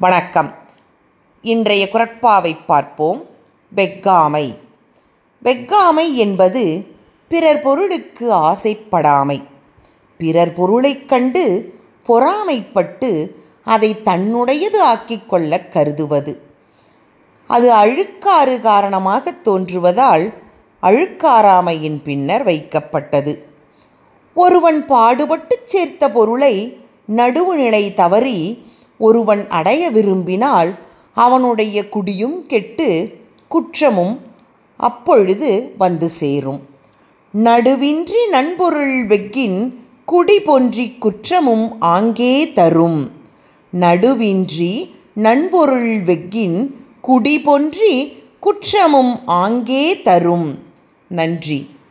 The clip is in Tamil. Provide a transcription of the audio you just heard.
வணக்கம். இன்றைய குரட்பாவை பார்ப்போம். வெக்காமை. வெக்காமை என்பது பிறர் பொருளுக்கு ஆசைப்படாமை. பிறர் பொருளைக் கண்டு பொறாமைப்பட்டு அதை தன்னுடையது ஆக்கிக் கொள்ளக் கருதுவது. அது அழுக்காறு காரணமாக தோன்றுவதால் அழுக்காராமையின் பின்னர் வைக்கப்பட்டது. ஒருவன் பாடுபட்டுச் சேர்த்த பொருளை நடுவுநிலை தவறி ஒருவன் அடைய விரும்பினால் அவனுடைய குடியும் கெட்டு குற்றமும் அப்பொழுது வந்து சேரும். நடுவின்றி நண்பொருள் வெக்கின் குடி பொன்றிக் குற்றமும் ஆங்கே தரும். நடுவின்றி நன்பொருள் வெக்கின் குடி பொன்றி குற்றமும் ஆங்கே தரும். நன்றி.